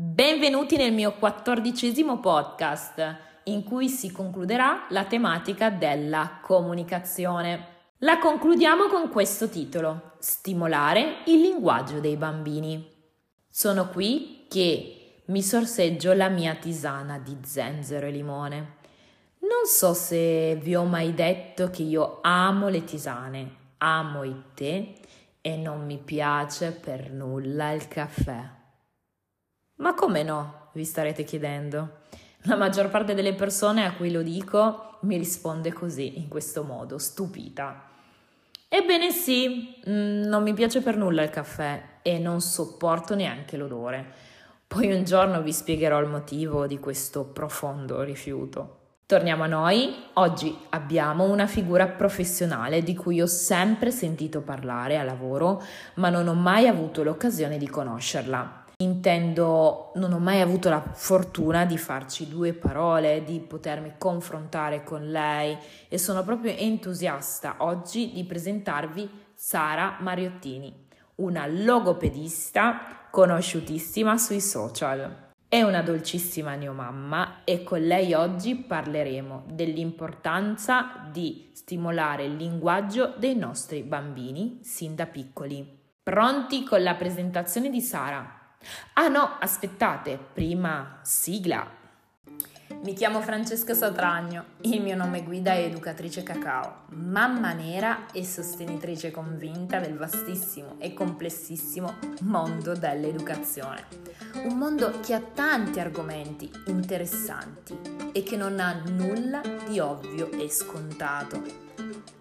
Benvenuti nel mio quattordicesimo podcast in cui si concluderà la tematica della comunicazione. La concludiamo con questo titolo, Stimolare il linguaggio dei bambini. Sono qui che mi sorseggio la mia tisana di zenzero e limone. Non so se vi ho mai detto che io amo le tisane, amo il tè e non mi piace per nulla il caffè. Ma come no? vi starete chiedendo. La maggior parte delle persone a cui lo dico mi risponde così, in questo modo, stupita. Ebbene sì, mm, non mi piace per nulla il caffè e non sopporto neanche l'odore. Poi un giorno vi spiegherò il motivo di questo profondo rifiuto. Torniamo a noi, oggi abbiamo una figura professionale di cui ho sempre sentito parlare a lavoro, ma non ho mai avuto l'occasione di conoscerla. Intendo, non ho mai avuto la fortuna di farci due parole, di potermi confrontare con lei e sono proprio entusiasta oggi di presentarvi Sara Mariottini, una logopedista conosciutissima sui social. È una dolcissima neomamma e con lei oggi parleremo dell'importanza di stimolare il linguaggio dei nostri bambini sin da piccoli. Pronti con la presentazione di Sara? Ah no, aspettate, prima sigla. Mi chiamo Francesca Satragno, il mio nome guida è educatrice cacao, mamma nera e sostenitrice convinta del vastissimo e complessissimo mondo dell'educazione. Un mondo che ha tanti argomenti interessanti e che non ha nulla di ovvio e scontato.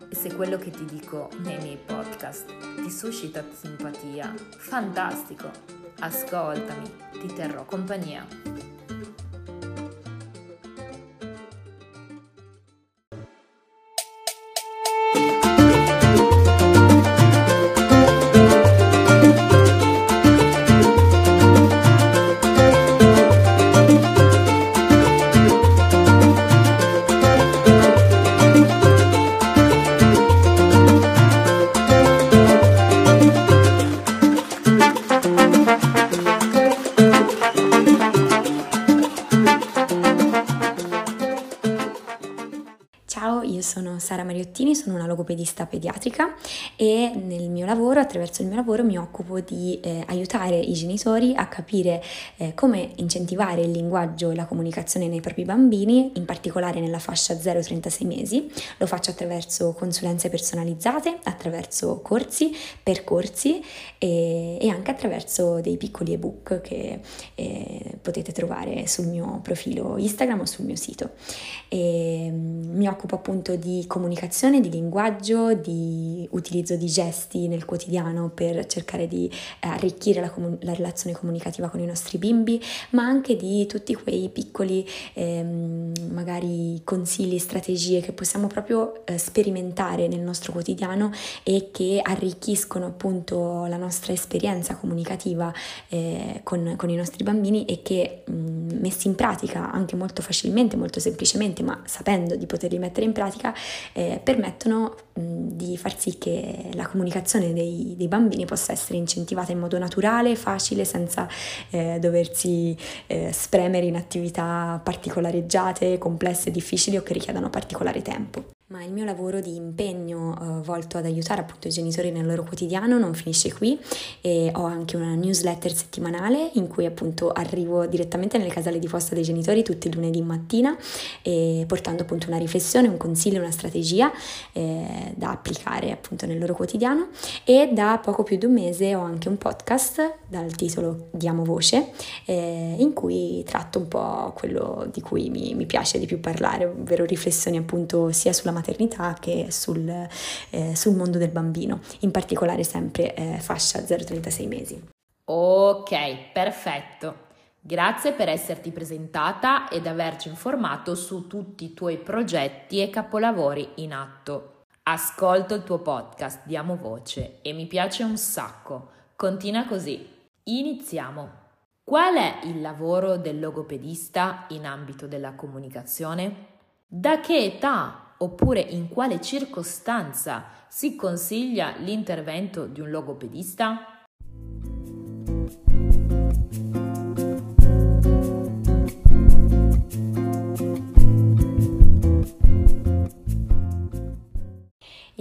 E se quello che ti dico nei miei podcast ti suscita simpatia, fantastico! Ascoltami, ti terrò compagnia. Logopedista pediatrica e nel mio lavoro, attraverso il mio lavoro, mi occupo di eh, aiutare i genitori a capire eh, come incentivare il linguaggio e la comunicazione nei propri bambini, in particolare nella fascia 0-36 mesi. Lo faccio attraverso consulenze personalizzate, attraverso corsi, percorsi e, e anche attraverso dei piccoli ebook che eh, potete trovare sul mio profilo Instagram o sul mio sito. E, mm, mi occupo appunto di comunicazione, di linguaggio di utilizzo di gesti nel quotidiano per cercare di eh, arricchire la, comun- la relazione comunicativa con i nostri bimbi, ma anche di tutti quei piccoli ehm, magari consigli, strategie che possiamo proprio eh, sperimentare nel nostro quotidiano e che arricchiscono appunto la nostra esperienza comunicativa eh, con, con, i nostri bambini e che mh, messi in pratica anche molto facilmente, molto semplicemente, ma sapendo di poterli mettere in pratica, eh, permettono di far sì che la comunicazione dei, dei, bambini possa essere incentivata in modo naturale, facile, senza eh, doversi eh, spremere in attività particolareggiate, complesse, difficili o che richiedano particolare tempo. Ma il mio lavoro di impegno eh, volto ad aiutare appunto i genitori nel loro quotidiano non finisce qui e ho anche una newsletter settimanale in cui appunto arrivo direttamente nelle caselle di posta dei genitori tutti i lunedì mattina eh, portando appunto una riflessione, un consiglio, una strategia eh, da applicare appunto nel loro quotidiano e da poco più di un mese ho anche un podcast dal titolo Diamo voce eh, in cui tratto un po' quello di cui mi, mi piace di più parlare, ovvero riflessioni appunto sia sulla maternità che sul, eh, sul mondo del bambino, in particolare sempre eh, fascia 0-36 mesi. Ok, perfetto. Grazie per esserti presentata ed averci informato su tutti i tuoi progetti e capolavori in atto. Ascolto il tuo podcast, diamo voce e mi piace un sacco. Continua così. Iniziamo. Qual è il lavoro del logopedista in ambito della comunicazione? Da che età oppure in quale circostanza si consiglia l'intervento di un logopedista?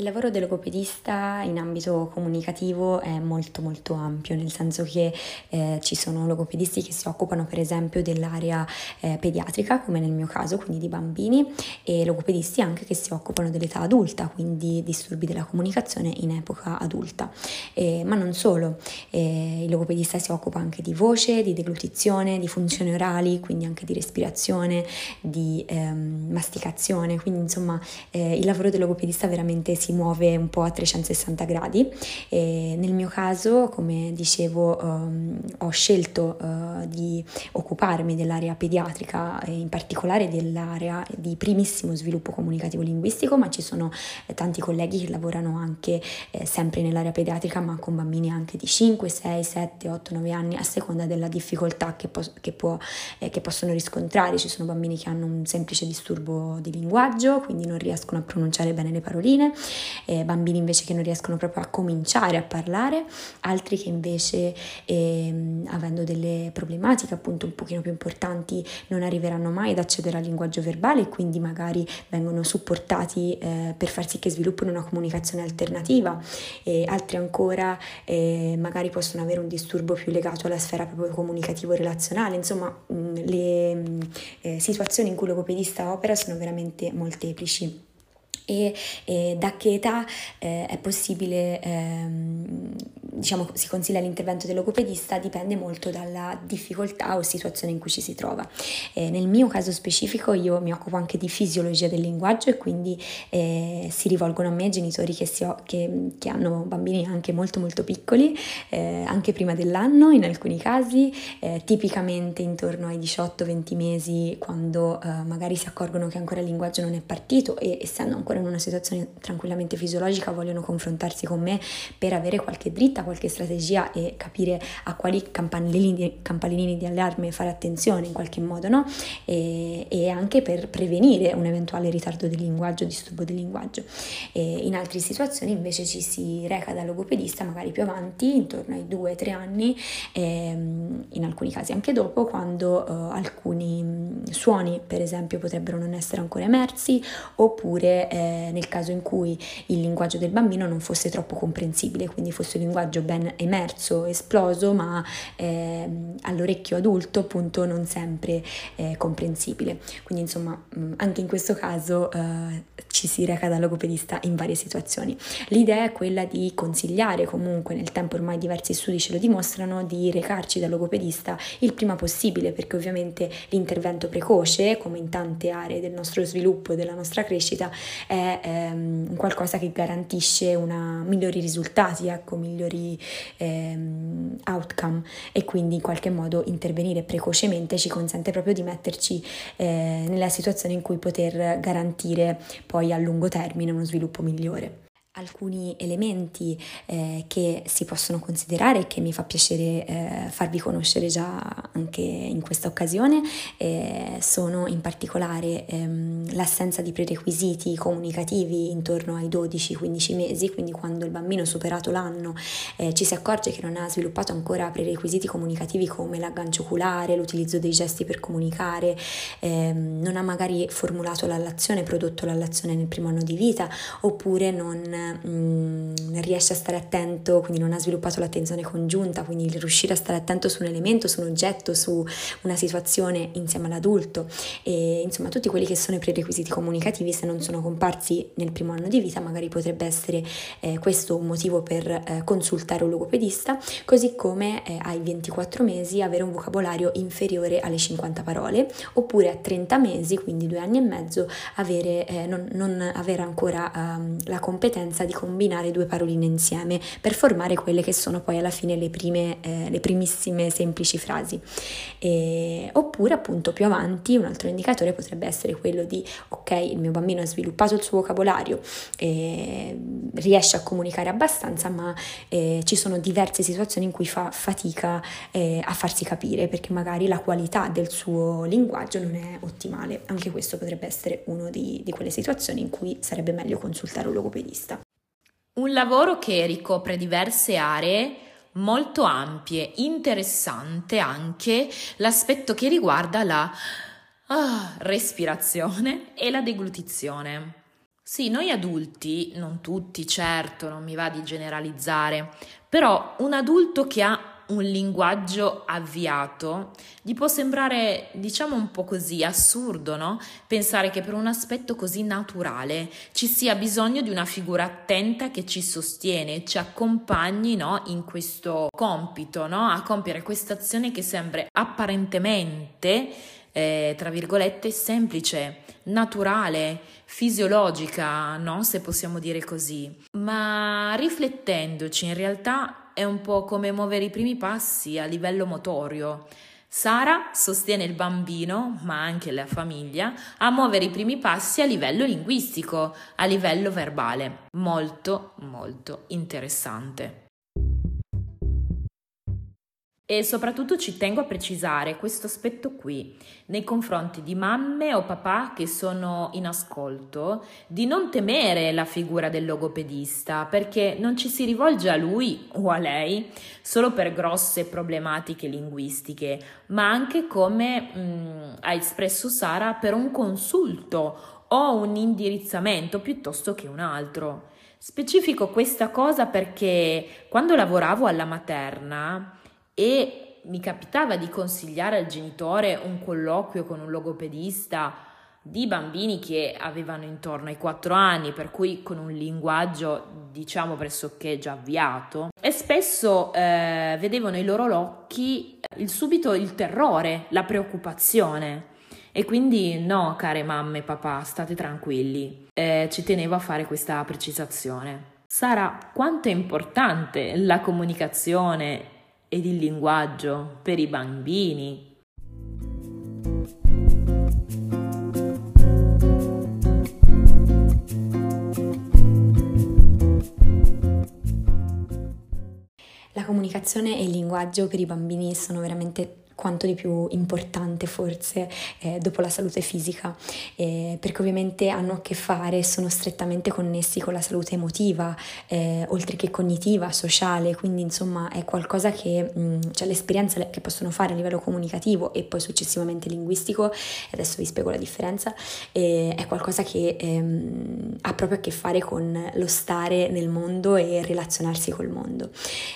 Lavoro del logopedista in ambito comunicativo è molto molto ampio, nel senso che eh, ci sono logopedisti che si occupano per esempio dell'area eh, pediatrica, come nel mio caso, quindi di bambini, e logopedisti anche che si occupano dell'età adulta, quindi disturbi della comunicazione in epoca adulta. Eh, ma non solo, eh, il logopedista si occupa anche di voce, di deglutizione, di funzioni orali, quindi anche di respirazione, di ehm, masticazione, quindi insomma eh, il lavoro del logopedista veramente si muove un po' a 360 gradi. E nel mio caso, come dicevo, um, ho scelto uh, di occuparmi dell'area pediatrica e in particolare dell'area di primissimo sviluppo comunicativo linguistico, ma ci sono eh, tanti colleghi che lavorano anche eh, sempre nell'area pediatrica, ma con bambini anche di 5, 6, 7, 8, 9 anni, a seconda della difficoltà che, po- che, può, eh, che possono riscontrare. Ci sono bambini che hanno un semplice disturbo di linguaggio, quindi non riescono a pronunciare bene le paroline, eh, bambini invece che non riescono proprio a cominciare a parlare, altri che invece eh, avendo delle problematiche appunto un pochino più importanti non arriveranno mai ad accedere al linguaggio verbale e quindi magari vengono supportati eh, per far sì che sviluppino una comunicazione alternativa. E altri ancora eh, magari possono avere un disturbo più legato alla sfera proprio comunicativo-relazionale, insomma mh, le mh, eh, situazioni in cui l'opedista opera sono veramente molteplici e, e da che età eh, è possibile, ehm, diciamo, si consiglia l'intervento del dipende molto dalla difficoltà o situazione in cui ci si trova. Eh, nel mio caso specifico io mi occupo anche di fisiologia del linguaggio e quindi eh, si rivolgono a me genitori che, ho, che, che, hanno bambini anche molto molto piccoli, eh, anche prima dell'anno in alcuni casi, eh, tipicamente intorno ai 18-20 mesi quando eh, magari si accorgono che ancora il linguaggio non è partito e essendo ancora in una situazione tranquillamente fisiologica vogliono confrontarsi con me per avere qualche dritta, qualche strategia e capire a quali campanellini, di allarme fare attenzione in qualche modo, no? E, e, anche per prevenire un eventuale ritardo del linguaggio, disturbo del linguaggio. E in altre situazioni invece ci si reca dal logopedista magari più avanti, intorno ai 2-3 anni, ehm, in alcuni casi anche dopo, quando uh, alcuni suoni per esempio potrebbero non essere ancora emersi oppure eh, nel caso in cui il linguaggio del bambino non fosse troppo comprensibile, quindi fosse un linguaggio ben emerso, esploso, ma eh, all'orecchio adulto appunto non sempre eh, comprensibile. Quindi insomma mm, anche in questo caso eh, ci si reca da logopedista in varie situazioni. L'idea è quella di consigliare comunque, nel tempo ormai diversi studi ce lo dimostrano, di recarci da logopedista il prima possibile perché ovviamente l'intervento precoce, come in tante aree del nostro sviluppo e della nostra crescita, è ehm, qualcosa che garantisce una, migliori risultati, ecco, migliori ehm, outcome e quindi in qualche modo intervenire precocemente ci consente proprio di metterci eh, nella situazione in cui poter garantire poi a lungo termine uno sviluppo migliore alcuni elementi eh, che si possono considerare e che mi fa piacere eh, farvi conoscere già anche in questa occasione eh, sono in particolare ehm, l'assenza di prerequisiti comunicativi intorno ai 12-15 mesi, quindi quando il bambino superato l'anno eh, ci si accorge che non ha sviluppato ancora prerequisiti comunicativi come l'aggancio oculare, l'utilizzo dei gesti per comunicare, ehm, non ha magari formulato l'allazione, prodotto l'allazione nel primo anno di vita oppure non mh, mm, riesce a stare attento, quindi non ha sviluppato l'attenzione congiunta, quindi riuscire a stare attento su un elemento, su un oggetto, su una situazione insieme all'adulto. E insomma tutti quelli che sono i prerequisiti comunicativi se non sono comparsi nel primo anno di vita magari potrebbe essere eh, questo un motivo per eh, consultare un logopedista, così come eh, ai 24 mesi avere un vocabolario inferiore alle 50 parole oppure a 30 mesi, quindi due anni e mezzo, avere, eh, non, non, avere ancora um, la competenza di combinare due paroline insieme per formare quelle che sono poi alla fine le, prime, eh, le primissime semplici frasi. E, oppure appunto più avanti un altro indicatore potrebbe essere quello di ok, il mio bambino ha sviluppato il suo vocabolario, eh, riesce a comunicare abbastanza, ma eh, ci sono diverse situazioni in cui fa fatica eh, a farsi capire perché magari la qualità del suo linguaggio non è ottimale. Anche questo potrebbe essere una di, di quelle situazioni in cui sarebbe meglio consultare un logopedista. Un lavoro che ricopre diverse aree molto ampie, interessante anche l'aspetto che riguarda la ah, respirazione e la deglutizione. Sì, noi adulti, non tutti certo, non mi va di generalizzare, però un adulto che ha un linguaggio avviato, gli può sembrare, diciamo un po' così, assurdo, no? Pensare che per un aspetto così naturale ci sia bisogno di una figura attenta che ci sostiene, ci accompagni, no? In questo compito, no? A compiere questa azione che sembra apparentemente, eh, tra virgolette, semplice, naturale, fisiologica, no? Se possiamo dire così. Ma riflettendoci, in realtà è un po' come muovere i primi passi a livello motorio. Sara sostiene il bambino, ma anche la famiglia, a muovere i primi passi a livello linguistico, a livello verbale. Molto, molto interessante. E soprattutto ci tengo a precisare questo aspetto qui nei confronti di mamme o papà che sono in ascolto, di non temere la figura del logopedista perché non ci si rivolge a lui o a lei solo per grosse problematiche linguistiche, ma anche come mh, mm, ha espresso Sara per un consulto o un indirizzamento piuttosto che un altro. Specifico questa cosa perché quando lavoravo alla materna e mi capitava di consigliare al genitore un colloquio con un logopedista di bambini che avevano intorno ai 4 anni, per cui con un linguaggio diciamo pressoché già avviato, e spesso eh, vedevo nei loro occhi il subito il terrore, la preoccupazione. E quindi no, care mamme e papà, state tranquilli. Eh, ci tenevo a fare questa precisazione. Sara, quanto è importante la comunicazione ed il linguaggio per i bambini. La comunicazione e il linguaggio per i bambini sono veramente quanto di più importante forse eh, dopo la salute fisica, eh, perché ovviamente hanno a che fare, sono strettamente connessi con la salute emotiva, eh, oltre che cognitiva, sociale, quindi insomma è qualcosa che, mh, mm, cioè l'esperienza che possono fare a livello comunicativo e poi successivamente linguistico, adesso vi spiego la differenza, è qualcosa che ehm, ha proprio a che fare con lo stare nel mondo e relazionarsi col mondo.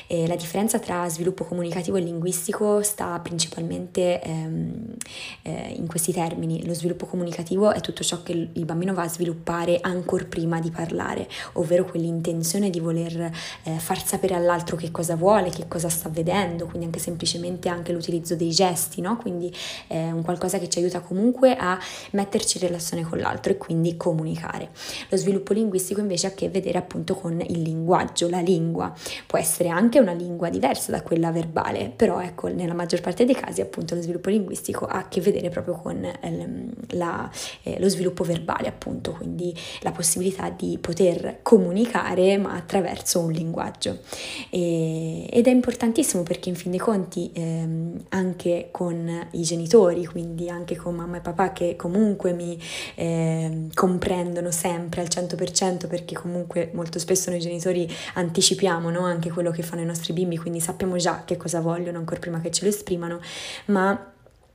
la differenza tra sviluppo comunicativo e linguistico sta principalmente principalmente ehm, eh, in questi termini. Lo sviluppo comunicativo è tutto ciò che il bambino va a sviluppare ancora prima di parlare, ovvero quell'intenzione di voler eh, far sapere all'altro che cosa vuole, che cosa sta vedendo, quindi anche semplicemente anche l'utilizzo dei gesti, no? quindi è un qualcosa che ci aiuta comunque a metterci in relazione con l'altro e quindi comunicare. Lo sviluppo linguistico invece ha a che vedere appunto con il linguaggio, la lingua, può essere anche una lingua diversa da quella verbale, però ecco nella maggior parte dei casi appunto lo sviluppo linguistico ha a che vedere proprio con ehm, la, eh, lo sviluppo verbale appunto, quindi la possibilità di poter comunicare ma attraverso un linguaggio. E, ed è importantissimo perché in fin dei conti ehm, anche con i genitori, quindi anche con mamma e papà che comunque mi eh, comprendono sempre al 100% perché comunque molto spesso noi genitori anticipiamo no? anche quello che fanno i nostri bimbi, quindi sappiamo già che cosa vogliono ancora prima che ce lo esprimano, ma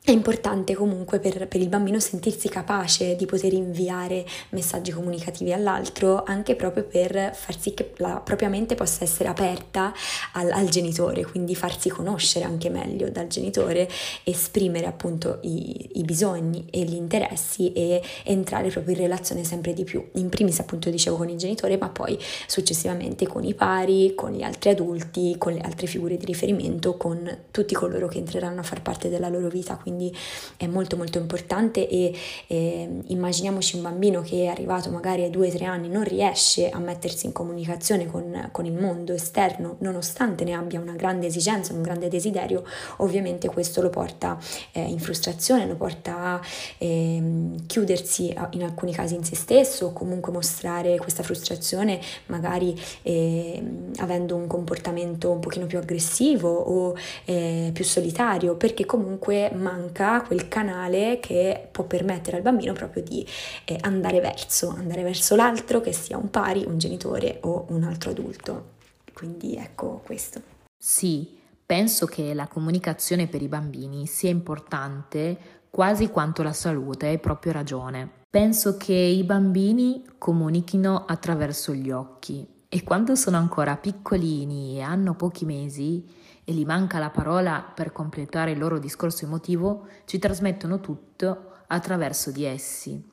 è importante comunque per, per, il bambino sentirsi capace di poter inviare messaggi comunicativi all'altro, anche proprio per far sì che la propria mente possa essere aperta al, al genitore, quindi farsi conoscere anche meglio dal genitore, esprimere appunto i, i, bisogni e gli interessi e entrare proprio in relazione sempre di più. In primis appunto dicevo con il genitore, ma poi successivamente con i pari, con gli altri adulti, con le altre figure di riferimento, con tutti coloro che entreranno a far parte della loro vita. Quindi quindi è molto molto importante e eh, immaginiamoci un bambino che è arrivato magari a 2-3 anni non riesce a mettersi in comunicazione con, con il mondo esterno nonostante ne abbia una grande esigenza, un grande desiderio, ovviamente questo lo porta eh, in frustrazione, lo porta a eh, chiudersi in alcuni casi in se stesso o comunque mostrare questa frustrazione magari eh, avendo un comportamento un pochino più aggressivo o eh, più solitario perché comunque manca manca quel canale che può permettere al bambino proprio di eh, andare verso, andare verso l'altro che sia un pari, un genitore o un altro adulto. Quindi ecco questo. Sì, penso che la comunicazione per i bambini sia importante quasi quanto la salute, hai proprio ragione. Penso che i bambini comunichino attraverso gli occhi e quando sono ancora piccolini e hanno pochi mesi e gli manca la parola per completare il loro discorso emotivo, ci trasmettono tutto attraverso di essi.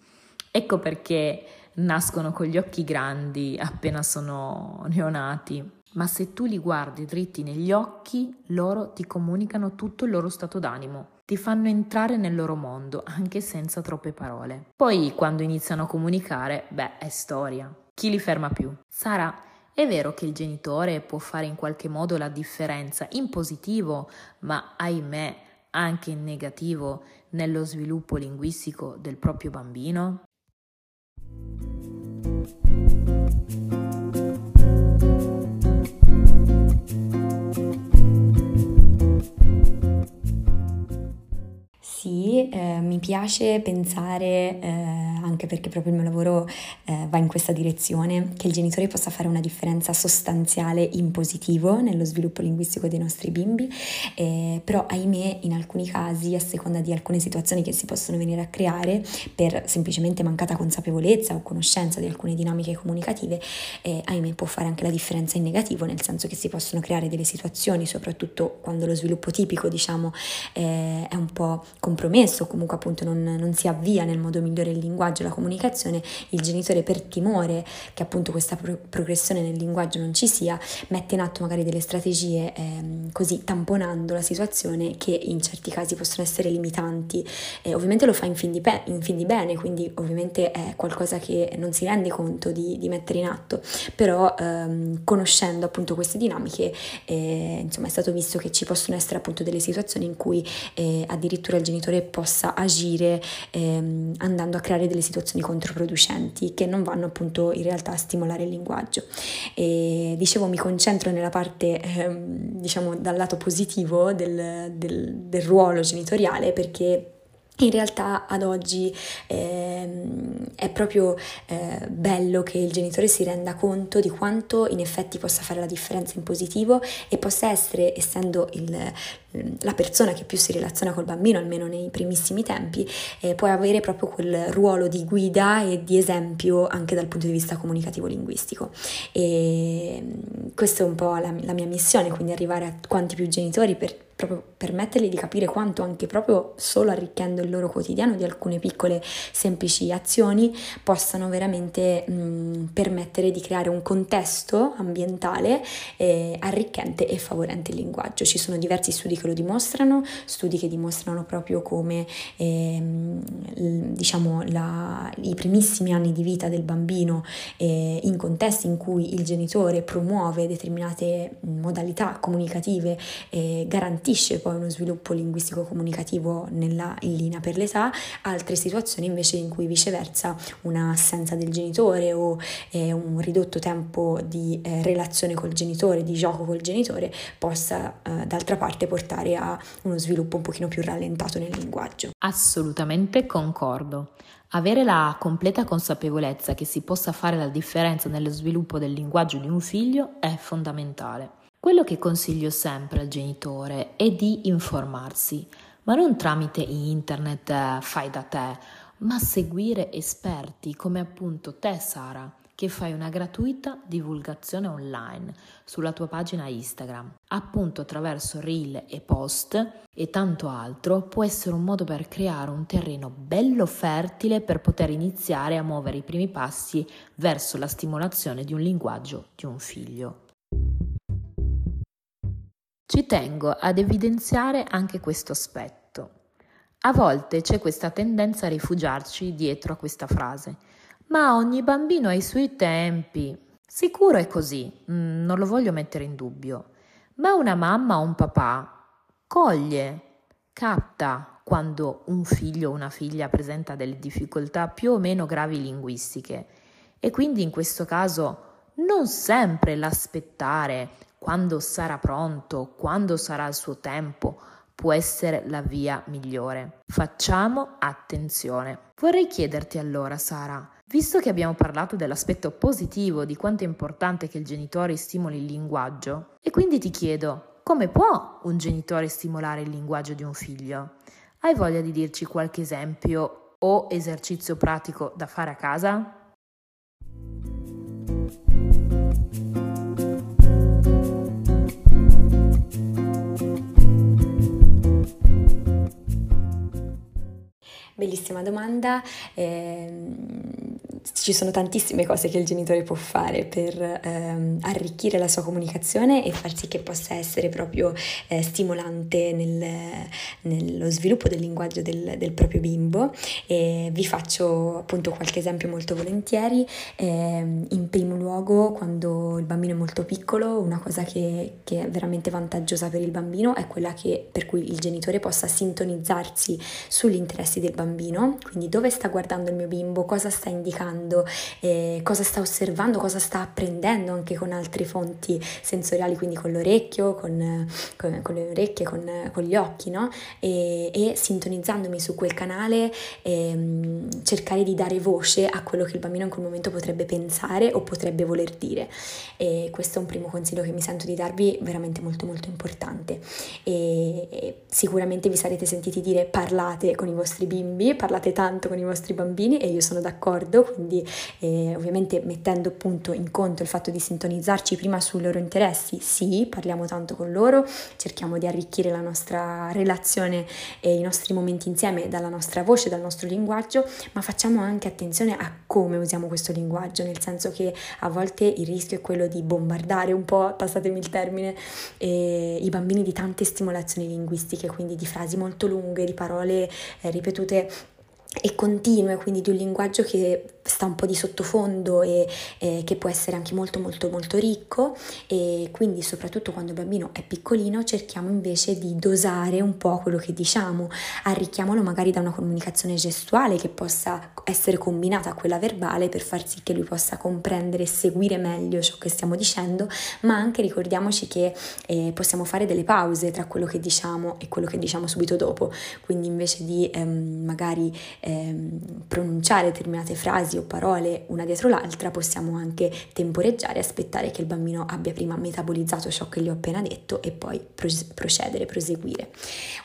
Ecco perché nascono con gli occhi grandi appena sono neonati, ma se tu li guardi dritti negli occhi, loro ti comunicano tutto il loro stato d'animo, ti fanno entrare nel loro mondo anche senza troppe parole. Poi quando iniziano a comunicare, beh, è storia. Chi li ferma più? Sara, è vero che il genitore può fare in qualche modo la differenza in positivo, ma ahimè anche in negativo nello sviluppo linguistico del proprio bambino? Sì, eh, mi piace pensare, eh, anche perché proprio il mio lavoro eh, va in questa direzione, che il genitore possa fare una differenza sostanziale in positivo nello sviluppo linguistico dei nostri bimbi, eh, però ahimè in alcuni casi, a seconda di alcune situazioni che si possono venire a creare per semplicemente mancata consapevolezza o conoscenza di alcune dinamiche comunicative, eh, ahimè può fare anche la differenza in negativo, nel senso che si possono creare delle situazioni, soprattutto quando lo sviluppo tipico diciamo eh, è un po' compromesso, comunque appunto non, non, si avvia nel modo migliore il linguaggio la comunicazione, il genitore per timore che appunto questa pro- progressione nel linguaggio non ci sia, mette in atto magari delle strategie ehm, così tamponando la situazione che in certi casi possono essere limitanti. Eh, ovviamente lo fa in fin, di pe- in fin, di bene, quindi ovviamente è qualcosa che non si rende conto di, di mettere in atto, però ehm, conoscendo appunto queste dinamiche eh, insomma è stato visto che ci possono essere appunto delle situazioni in cui eh, addirittura il genitore possa agire ehm, andando a creare delle situazioni controproducenti che non vanno appunto in realtà a stimolare il linguaggio. E dicevo mi concentro nella parte ehm, diciamo dal lato positivo del, del, del ruolo genitoriale perché in realtà ad oggi eh, è proprio eh, bello che il genitore si renda conto di quanto in effetti possa fare la differenza in positivo e possa essere, essendo il, la persona che più si relaziona col bambino, almeno nei primissimi tempi, eh, può avere proprio quel ruolo di guida e di esempio anche dal punto di vista comunicativo-linguistico. E questa è un po' la, la mia missione, quindi arrivare a quanti più genitori per proprio permettergli di capire quanto anche proprio solo arricchendo il loro quotidiano di alcune piccole semplici azioni possano veramente mh, permettere di creare un contesto ambientale eh, arricchente e favorente il linguaggio. Ci sono diversi studi che lo dimostrano, studi che dimostrano proprio come ehm, diciamo la, i primissimi anni di vita del bambino eh, in contesti in cui il genitore promuove determinate modalità comunicative eh, garantisce garantisce poi uno sviluppo linguistico-comunicativo nella, in linea per l'età, altre situazioni invece in cui viceversa un'assenza del genitore o eh, un ridotto tempo di eh, relazione col genitore, di gioco col genitore, possa eh, d'altra parte portare a uno sviluppo un pochino più rallentato nel linguaggio. Assolutamente concordo. Avere la completa consapevolezza che si possa fare la differenza nello sviluppo del linguaggio di un figlio è fondamentale. Quello che consiglio sempre al genitore è di informarsi, ma non tramite internet eh, fai da te, ma seguire esperti come appunto te Sara, che fai una gratuita divulgazione online sulla tua pagina Instagram. Appunto attraverso reel e post e tanto altro può essere un modo per creare un terreno bello fertile per poter iniziare a muovere i primi passi verso la stimolazione di un linguaggio di un figlio. Ci tengo ad evidenziare anche questo aspetto. A volte c'è questa tendenza a rifugiarci dietro a questa frase. Ma ogni bambino ha i suoi tempi. Sicuro è così, mm, non lo voglio mettere in dubbio. Ma una mamma o un papà coglie, capta quando un figlio o una figlia presenta delle difficoltà più o meno gravi linguistiche e quindi in questo caso non sempre l'aspettare quando sarà pronto, quando sarà il suo tempo, può essere la via migliore. Facciamo attenzione. Vorrei chiederti allora, Sara, visto che abbiamo parlato dell'aspetto positivo di quanto è importante che il genitore stimoli il linguaggio, e quindi ti chiedo, come può un genitore stimolare il linguaggio di un figlio? Hai voglia di dirci qualche esempio o esercizio pratico da fare a casa? Bellissima domanda. Eh, ci sono tantissime cose che il genitore può fare per ehm, arricchire la sua comunicazione e far sì che possa essere proprio eh, stimolante nel, nello sviluppo del linguaggio del, del, proprio bimbo. E vi faccio appunto qualche esempio molto volentieri. Eh, in primo luogo, quando il bambino è molto piccolo, una cosa che, che, è veramente vantaggiosa per il bambino è quella che, per cui il genitore possa sintonizzarsi sugli interessi del bambino, quindi dove sta guardando il mio bimbo, cosa sta indicando imparando, eh, cosa sta osservando, cosa sta apprendendo anche con altre fonti sensoriali, quindi con l'orecchio, con, con, con le orecchie, con, con, gli occhi, no? E, e sintonizzandomi su quel canale eh, cercare di dare voce a quello che il bambino in quel momento potrebbe pensare o potrebbe voler dire. E questo è un primo consiglio che mi sento di darvi veramente molto molto importante. E, e sicuramente vi sarete sentiti dire parlate con i vostri bimbi, parlate tanto con i vostri bambini e io sono d'accordo, quindi quindi eh, ovviamente mettendo appunto in conto il fatto di sintonizzarci prima sui loro interessi, sì, parliamo tanto con loro, cerchiamo di arricchire la nostra relazione e i nostri momenti insieme dalla nostra voce, dal nostro linguaggio, ma facciamo anche attenzione a come usiamo questo linguaggio, nel senso che a volte il rischio è quello di bombardare un po', passatemi il termine, eh, i bambini di tante stimolazioni linguistiche, quindi di frasi molto lunghe, di parole eh, ripetute e continue, quindi di un linguaggio che sta un po' di sottofondo e eh, che può essere anche molto molto molto ricco. E quindi soprattutto quando il bambino è piccolino cerchiamo invece di dosare un po' quello che diciamo, arricchiamolo magari da una comunicazione gestuale che possa essere combinata a quella verbale per far sì che lui possa comprendere e seguire meglio ciò che stiamo dicendo, ma anche ricordiamoci che eh, possiamo fare delle pause tra quello che diciamo e quello che diciamo subito dopo, quindi invece di ehm, magari ehm, pronunciare determinate frasi o parole una dietro l'altra, possiamo anche temporeggiare, aspettare che il bambino abbia prima metabolizzato ciò che gli ho appena detto e poi procedere, proseguire.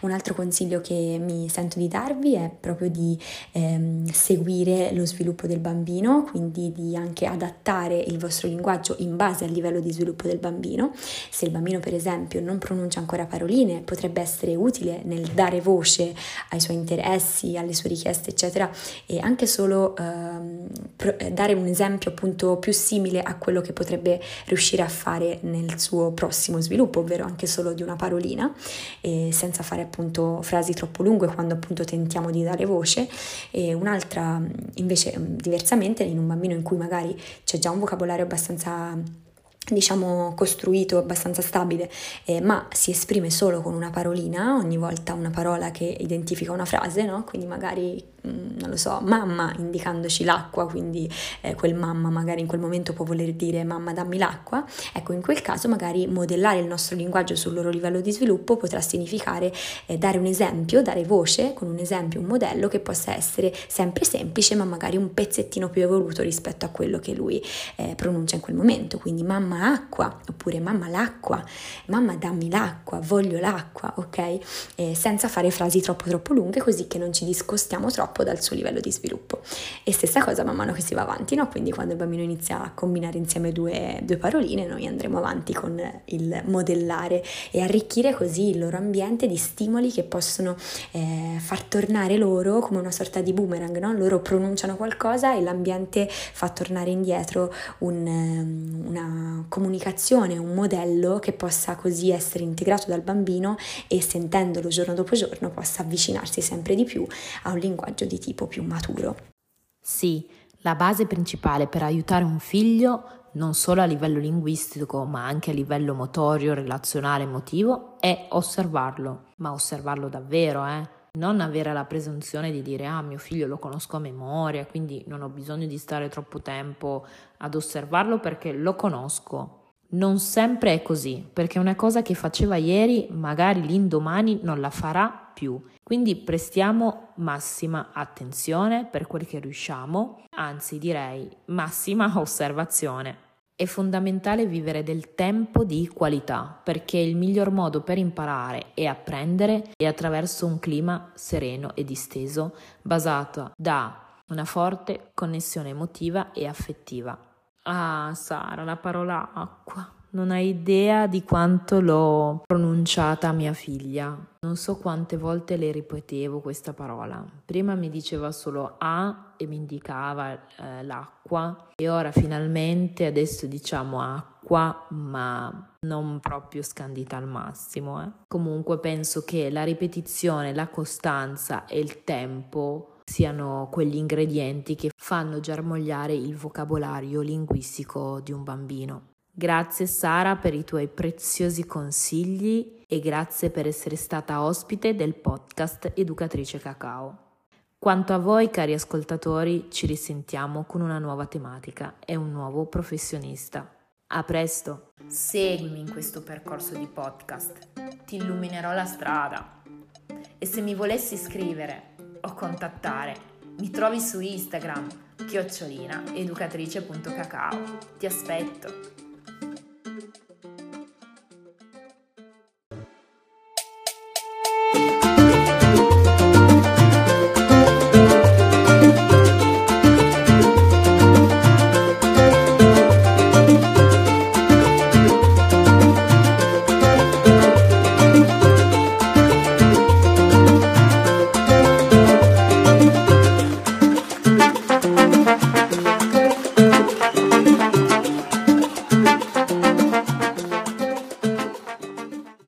Un altro consiglio che mi sento di darvi è proprio di ehm, seguire lo sviluppo del bambino, quindi di anche adattare il vostro linguaggio in base al livello di sviluppo del bambino. Se il bambino per esempio non pronuncia ancora paroline, potrebbe essere utile nel dare voce ai suoi interessi, alle sue richieste eccetera, e anche solo ehm, eh, dare un esempio appunto più simile a quello che potrebbe riuscire a fare nel suo prossimo sviluppo, ovvero anche solo di una parolina, senza fare appunto frasi troppo lunghe quando appunto tentiamo di dare voce. E un'altra invece diversamente in un bambino in cui magari c'è già un vocabolario abbastanza diciamo costruito, abbastanza stabile, eh, ma si esprime solo con una parolina, ogni volta una parola che identifica una frase, no? Quindi magari Mm, non lo so, mamma indicandoci l'acqua, quindi eh, quel mamma magari in quel momento può voler dire mamma dammi l'acqua, ecco in quel caso magari modellare il nostro linguaggio sul loro livello di sviluppo potrà significare eh, dare un esempio, dare voce con un esempio, un modello che possa essere sempre semplice ma magari un pezzettino più evoluto rispetto a quello che lui eh, pronuncia in quel momento, quindi mamma acqua oppure mamma l'acqua, mamma dammi l'acqua, voglio l'acqua, ok? senza fare frasi troppo troppo lunghe così che non ci discostiamo troppo troppo dal suo livello di sviluppo. E stessa cosa man mano che si va avanti, no? Quindi quando il bambino inizia a combinare insieme due, due paroline, noi andremo avanti con il modellare e arricchire così il loro ambiente di stimoli che possono eh, far tornare loro come una sorta di boomerang, no? Loro pronunciano qualcosa e l'ambiente fa tornare indietro un, ehm, una comunicazione, un modello che possa così essere integrato dal bambino e sentendolo giorno dopo giorno possa avvicinarsi sempre di più a un linguaggio di tipo più maturo. Sì, la base principale per aiutare un figlio, non solo a livello linguistico, ma anche a livello motorio, relazionale, emotivo, è osservarlo, ma osservarlo davvero, eh? Non avere la presunzione di dire ah mio figlio lo conosco a memoria, quindi non ho bisogno di stare troppo tempo ad osservarlo perché lo conosco. Non sempre è così, perché una cosa che faceva ieri magari l'indomani non la farà più. Quindi prestiamo massima attenzione per quel che riusciamo, anzi direi massima osservazione. È fondamentale vivere del tempo di qualità perché il miglior modo per imparare e apprendere è attraverso un clima sereno e disteso basato da una forte connessione emotiva e affettiva. Ah, Sara, la parola acqua. Non hai idea di quanto l'ho pronunciata a mia figlia. Non so quante volte le ripetevo questa parola. Prima mi diceva solo A e mi indicava eh, l'acqua e ora finalmente adesso diciamo acqua, ma non proprio scandita al massimo. Eh. Comunque penso che la ripetizione, la costanza e il tempo siano quegli ingredienti che fanno germogliare il vocabolario linguistico di un bambino. Grazie Sara per i tuoi preziosi consigli e grazie per essere stata ospite del podcast Educatrice Cacao. Quanto a voi, cari ascoltatori, ci risentiamo con una nuova tematica e un nuovo professionista. A presto! Seguimi in questo percorso di podcast, ti illuminerò la strada. E se mi volessi scrivere o contattare, mi trovi su Instagram, chiocciolina educatrice.cacao. Ti aspetto!